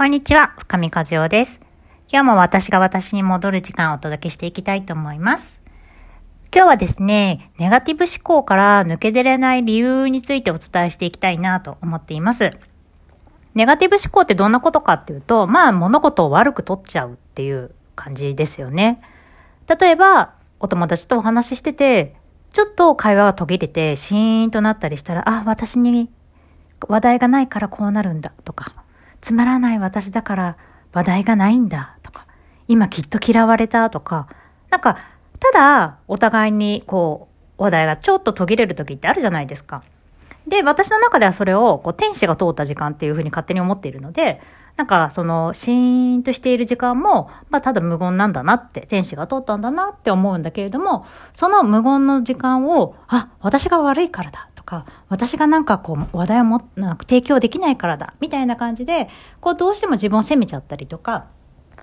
こんにちは、深見和代です。今日も私が私に戻る時間をお届けしていきたいと思います。今日はですね、ネガティブ思考から抜け出れない理由についてお伝えしていきたいなと思っています。ネガティブ思考ってどんなことかっていうと、まあ物事を悪く取っちゃうっていう感じですよね。例えば、お友達とお話ししてて、ちょっと会話が途切れてシーンとなったりしたら、あ、私に話題がないからこうなるんだとか、つまらない私だから話題がないんだとか、今きっと嫌われたとか、なんか、ただお互いにこう、話題がちょっと途切れる時ってあるじゃないですか。で、私の中ではそれをこう天使が通った時間っていうふうに勝手に思っているので、なんかそのシーンとしている時間も、まあただ無言なんだなって、天使が通ったんだなって思うんだけれども、その無言の時間を、あ、私が悪いからだとか、私がなんかこう話題をもなんか提供できないからだ、みたいな感じで、こうどうしても自分を責めちゃったりとか、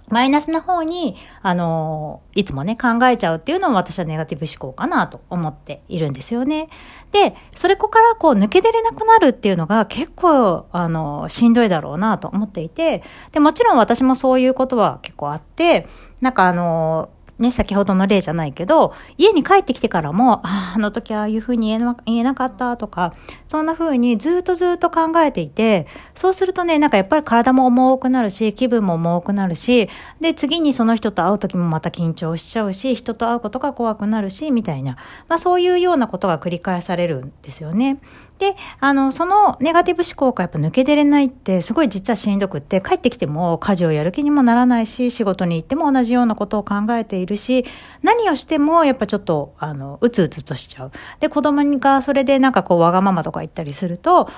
マイナスな方に、あのいつもね、考えちゃうっていうのも私はネガティブ思考かなと思っているんですよね。で、それこからこう抜け出れなくなるっていうのが結構、あのしんどいだろうなと思っていて、で、もちろん私もそういうことは結構あって、なんかあのね、先ほどの例じゃないけど、家に帰ってきてからも、ああ、の時ああいうふうに言えな言えなかったとか、そんなふうにずっとずっと考えていて、そうするとね、なんかやっぱり体も重くなるし、気分も重くなるし、で、次にその人と会う時もまた緊張しちゃうし、人と会うことが怖くなるし、みたいな、まあそういうようなことが繰り返されるんですよね。で、あの、そのネガティブ思考がやっぱ抜け出れないって、すごい実はしんどくって、帰ってきても家事をやる気にもならないし、仕事に行っても同じようなことを考えているし、何をしてもやっぱちょっと、あの、うつうつとしちゃう。で、子供がそれでなんかこう、わがままとか言ったりすると、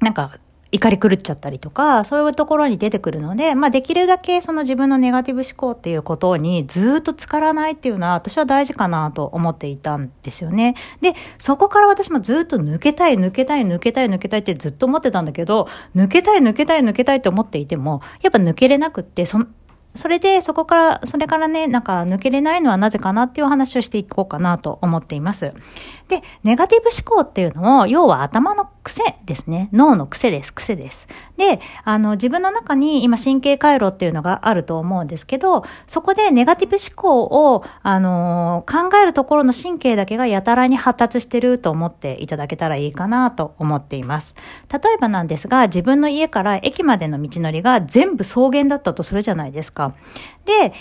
なんか、怒り狂っちゃったりとか、そういうところに出てくるので、まあできるだけその自分のネガティブ思考っていうことにずっと浸からないっていうのは私は大事かなと思っていたんですよね。で、そこから私もずっと抜けたい、抜けたい、抜けたい、抜けたいってずっと思ってたんだけど、抜けたい、抜けたい、抜けたいって思っていても、やっぱ抜けれなくって、そそれで、そこから、それからね、なんか抜けれないのはなぜかなっていうお話をしていこうかなと思っています。で、ネガティブ思考っていうのも、要は頭の癖ですね。脳の癖です、癖です。で、あの、自分の中に今神経回路っていうのがあると思うんですけど、そこでネガティブ思考を、あの考えるところの神経だけがやたらに発達してると思っていただけたらいいかなと思っています。例えばなんですが、自分の家から駅までの道のりが全部草原だったとするじゃないですか。で、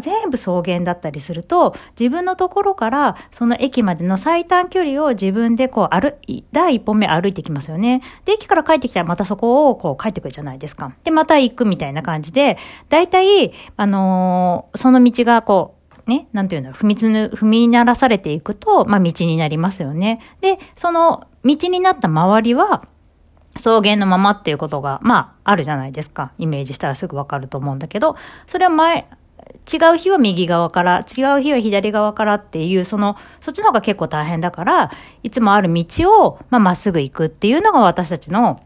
全部草原だったりすると、自分のところからその駅までの最短距離を自分でこう歩い、第一歩目歩いてきますよね。で、駅から帰ってきたらまたそこをこう帰ってくるじゃないですか。で、また行くみたいな感じで、大体、あのー、その道がこう、ね、なんていうの、踏みつぬ、踏み鳴らされていくと、まあ道になりますよね。で、その道になった周りは、草原のままっていうことが、まあ、あるじゃないですか。イメージしたらすぐわかると思うんだけど、それは前、違う日は右側から、違う日は左側からっていう、その、そっちの方が結構大変だから、いつもある道を、まあ、まっすぐ行くっていうのが私たちの、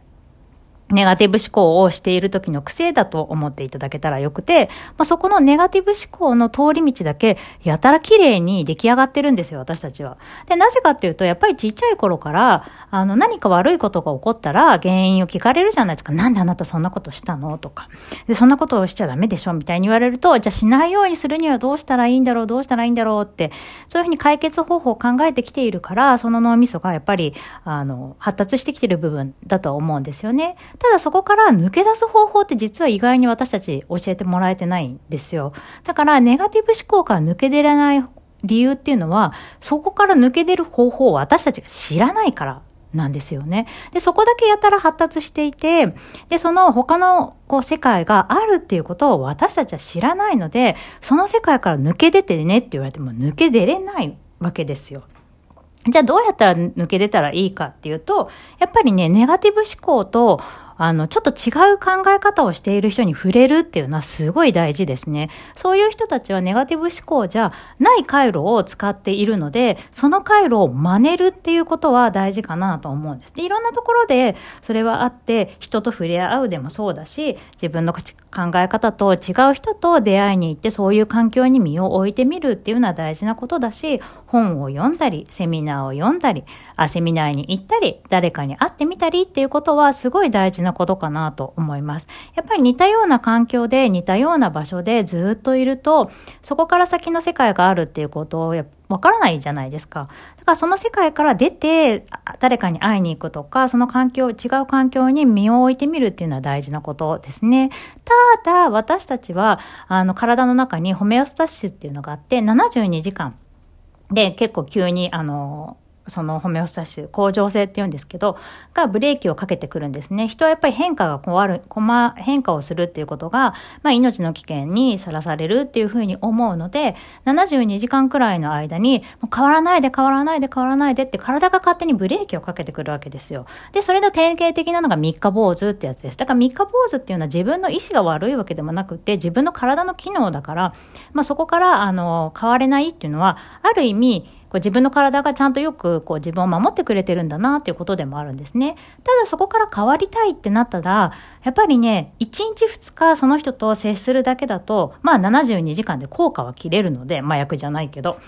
ネガティブ思考をしている時の癖だと思っていただけたらよくて、まあ、そこのネガティブ思考の通り道だけ、やたら綺麗に出来上がってるんですよ、私たちは。で、なぜかっていうと、やっぱりちっちゃい頃から、あの、何か悪いことが起こったら、原因を聞かれるじゃないですか。なんであなたそんなことしたの？とか。で、そんなことをしちゃダメでしょ？みたいに言われると、じゃあしないようにするにはどうしたらいいんだろう、どうしたらいいんだろうって、そういうふうに解決方法を考えてきているから、その脳みそがやっぱり、あの、発達してきてる部分だと思うんですよね。ただそこから抜け出す方法って実は意外に私たち教えてもらえてないんですよ。だからネガティブ思考から抜け出れない理由っていうのは、そこから抜け出る方法を私たちが知らないからなんですよね。で、そこだけやたら発達していて、で、その他のこう世界があるっていうことを私たちは知らないので、その世界から抜け出てねって言われても抜け出れないわけですよ。じゃあどうやったら抜け出たらいいかっていうと、やっぱりね、ネガティブ思考と、あの、ちょっと違う考え方をしている人に触れるっていうのはすごい大事ですね。そういう人たちはネガティブ思考じゃない回路を使っているので、その回路を真似るっていうことは大事かなと思うんです。で、いろんなところでそれはあって、人と触れ合うでもそうだし、自分の考え方と違う人と出会いに行って、そういう環境に身を置いてみるっていうのは大事なことだし、本を読んだり、セミナーを読んだり、あセミナーに行ったり、誰かに会ってみたりっていうことはすごい大事なことかなと思います。やっぱり似たような環境で似たような場所でずっといると、そこから先の世界があるっていうことをわからないじゃないですか。だからその世界から出て、誰かに会いに行くとか、その環境、違う環境に身を置いてみるっていうのは大事なことですね。ただ、私たちは、あの、体の中にホメオスタシスっていうのがあって、72時間で結構急に、あの、そのホメオスタシス、恒常性って言うんですけど、がブレーキをかけてくるんですね。人はやっぱり変化が困る、困、変化をするっていうことが、まあ命の危険にさらされるっていうふうに思うので、72時間くらいの間に、もう変わらないで変わらないで変わらないでって体が勝手にブレーキをかけてくるわけですよ。で、それの典型的なのが三日坊主ってやつです。だから三日坊主っていうのは自分の意志が悪いわけでもなくて、自分の体の機能だから、まあそこから、あの、変われないっていうのは、ある意味、こう自分の体がちゃんとよくこう自分を守ってくれてるんだなっていうことでもあるんですね。ただそこから変わりたいってなったら、やっぱりね、1日2日その人と接するだけだと、まあ72時間で効果は切れるので、麻薬じゃないけど、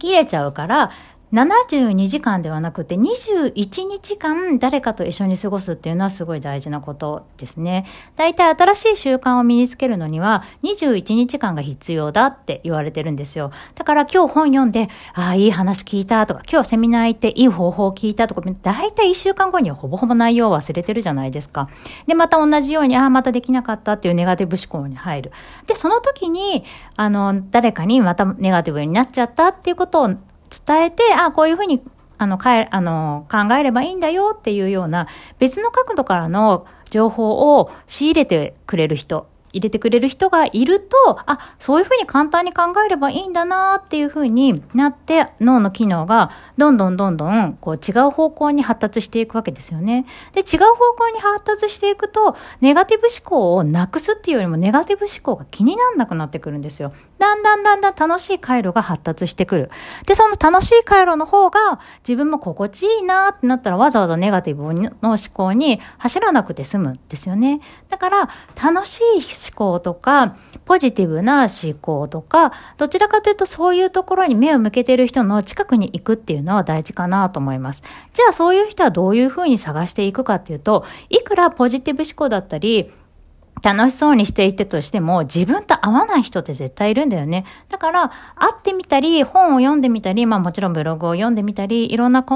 切れちゃうから、72時間ではなくて21日間誰かと一緒に過ごすっていうのはすごい大事なことですね。大体新しい習慣を身につけるのには21日間が必要だって言われてるんですよ。だから今日本読んで、ああ、いい話聞いたとか、今日セミナー行っていい方法聞いたとか、大体1週間後にはほぼほぼ内容を忘れてるじゃないですか。で、また同じように、ああ、またできなかったっていうネガティブ思考に入る。で、その時に、あの、誰かにまたネガティブになっちゃったっていうことを伝えて、あこういうふうに、あの、かえ、あの、考えればいいんだよっていうような別の角度からの情報を仕入れてくれる人。入れてくれる人がいると、あ、そういうふうに簡単に考えればいいんだなっていうふうになって、脳の機能がどんどんどんどんこう違う方向に発達していくわけですよね。で、違う方向に発達していくと、ネガティブ思考をなくすっていうよりもネガティブ思考が気になんなくなってくるんですよ。だんだんだんだん楽しい回路が発達してくる。で、その楽しい回路の方が自分も心地いいなってなったらわざわざネガティブの思考に走らなくて済むんですよね。だから、楽しい思考とか、ポジティブな思考とか、どちらかというとそういうところに目を向けてる人の近くに行くっていうのは大事かなと思います。じゃあそういう人はどういうふうに探していくかっていうと、いくらポジティブ思考だったり、楽しそうにしていてとしても、自分と合わない人って絶対いるんだよね。だから、会ってみたり、本を読んでみたり、まあもちろんブログを読んでみたり、いろんな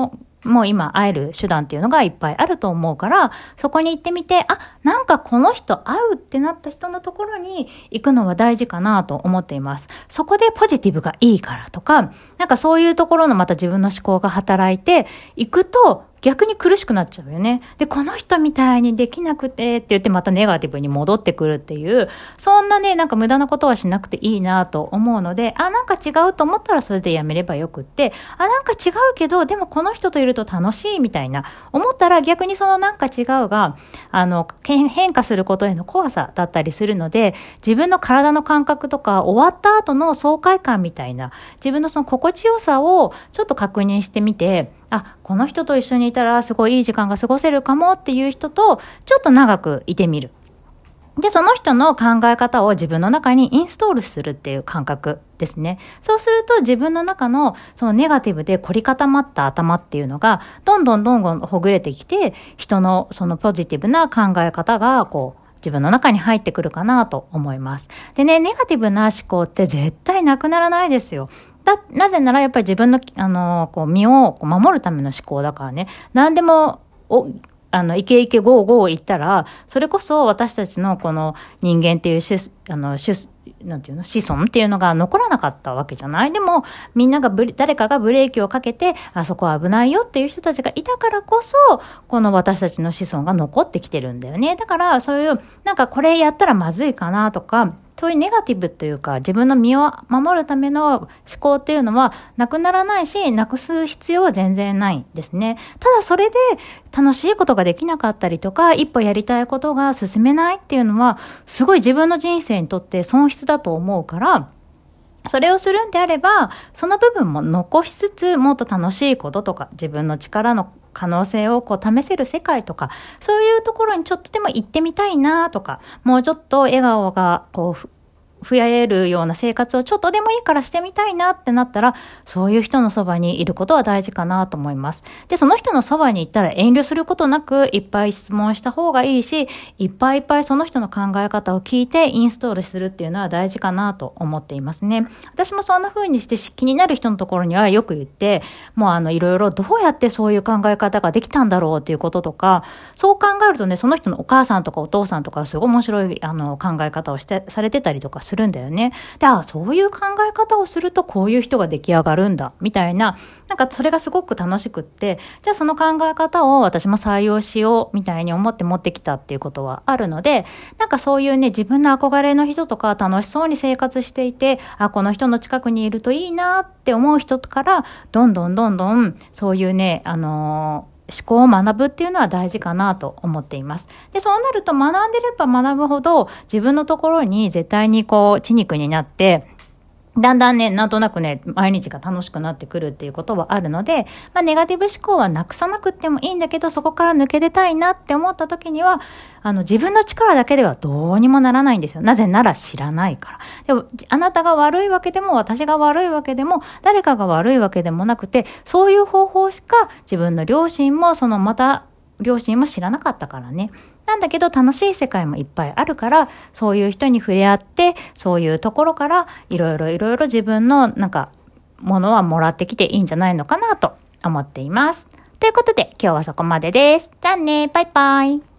もう今会える手段っていうのがいっぱいあると思うから、そこに行ってみて、あ、なんかこの人会うってなった人のところに行くのは大事かなと思っています。そこでポジティブがいいからとか、なんかそういうところのまた自分の思考が働いて、行くと逆に苦しくなっちゃうよね。で、この人みたいにできなくてって言ってまたネガティブに戻ってくるっていう、そんなね、なんか無駄なことはしなくていいなと思うので、あ、なんか違うと思ったらそれでやめればよくって、あ、なんか違うけど、でもこの人といると楽しいみたいな、思ったら逆にそのなんか違うが、あの、変化することへの怖さだったりするので、自分の体の感覚とか終わった後の爽快感みたいな、自分のその心地よさをちょっと確認してみて、あ、この人と一緒にいたらすごいいい時間が過ごせるかもっていう人と、ちょっと長くいてみる。で、その人の考え方を自分の中にインストールするっていう感覚ですね。そうすると自分の中のそのネガティブで凝り固まった頭っていうのが、どんどんどんどんほぐれてきて、人のそのポジティブな考え方が、こう、自分の中に入ってくるかなと思います。でね、ネガティブな思考って絶対なくならないですよ。だ、なぜならやっぱり自分の、あの、こう、身を守るための思考だからね、何でも、お、あの、イケイケゴーゴー言ったら、それこそ私たちのこの人間っていう種、あの、種、なんていうの、子孫っていうのが残らなかったわけじゃない？でも、みんながブレ、誰かがブレーキをかけて、あそこは危ないよっていう人たちがいたからこそ、この私たちの子孫が残ってきてるんだよね。だから、そういう、なんかこれやったらまずいかなとか、そういうネガティブというか、自分の身を守るための思考っていうのはなくならないし、なくす必要は全然ないんですね。ただそれで楽しいことができなかったりとか、一歩やりたいことが進めないっていうのは、すごい自分の人生にとって損失だと思うから、それをするんであれば、その部分も残しつつ、もっと楽しいこととか、自分の力の可能性をこう試せる世界とか、そういうところにちょっとでも行ってみたいなとか、もうちょっと笑顔がこう、増えるような生活をちょっとでもいいからしてみたいなってなったら、そういう人のそばにいることは大事かなと思います。で、その人のそばに行ったら遠慮することなく、いっぱい質問した方がいいし、いっぱいいっぱいその人の考え方を聞いてインストールするっていうのは大事かなと思っていますね。私もそんな風にして気になる人のところにはよく言って、もうあの、いろいろどうやってそういう考え方ができたんだろうっていうこととか、そう考えるとね、その人のお母さんとかお父さんとかすごい面白いあの考え方をして、されてたりとかするんだよね。で、あ、そういう考え方をするとこういう人が出来上がるんだ、みたいな、なんかそれがすごく楽しくって、じゃあその考え方を私も採用しよう、みたいに思って持ってきたっていうことはあるので、なんかそういうね、自分の憧れの人とか楽しそうに生活していて、あ、この人の近くにいるといいなって思う人から、どんどんどんどん、そういうね、あのー思考を学ぶっていうのは大事かなと思っています。で、そうなると学んでれば学ぶほど自分のところに絶対にこう、血肉になって、だんだんね、なんとなくね、毎日が楽しくなってくるっていうことはあるので、まあ、ネガティブ思考はなくさなくってもいいんだけど、そこから抜け出たいなって思った時には、あの、自分の力だけではどうにもならないんですよ。なぜなら知らないから。でも、あなたが悪いわけでも、私が悪いわけでも、誰かが悪いわけでもなくて、そういう方法しか自分の両親も、そのまた、両親も知らなかったからね。なんだけど楽しい世界もいっぱいあるから、そういう人に触れ合って、そういうところからいろいろいろいろ自分のなんか、ものはもらってきていいんじゃないのかなと思っています。ということで今日はそこまでです。じゃあね、バイバイ。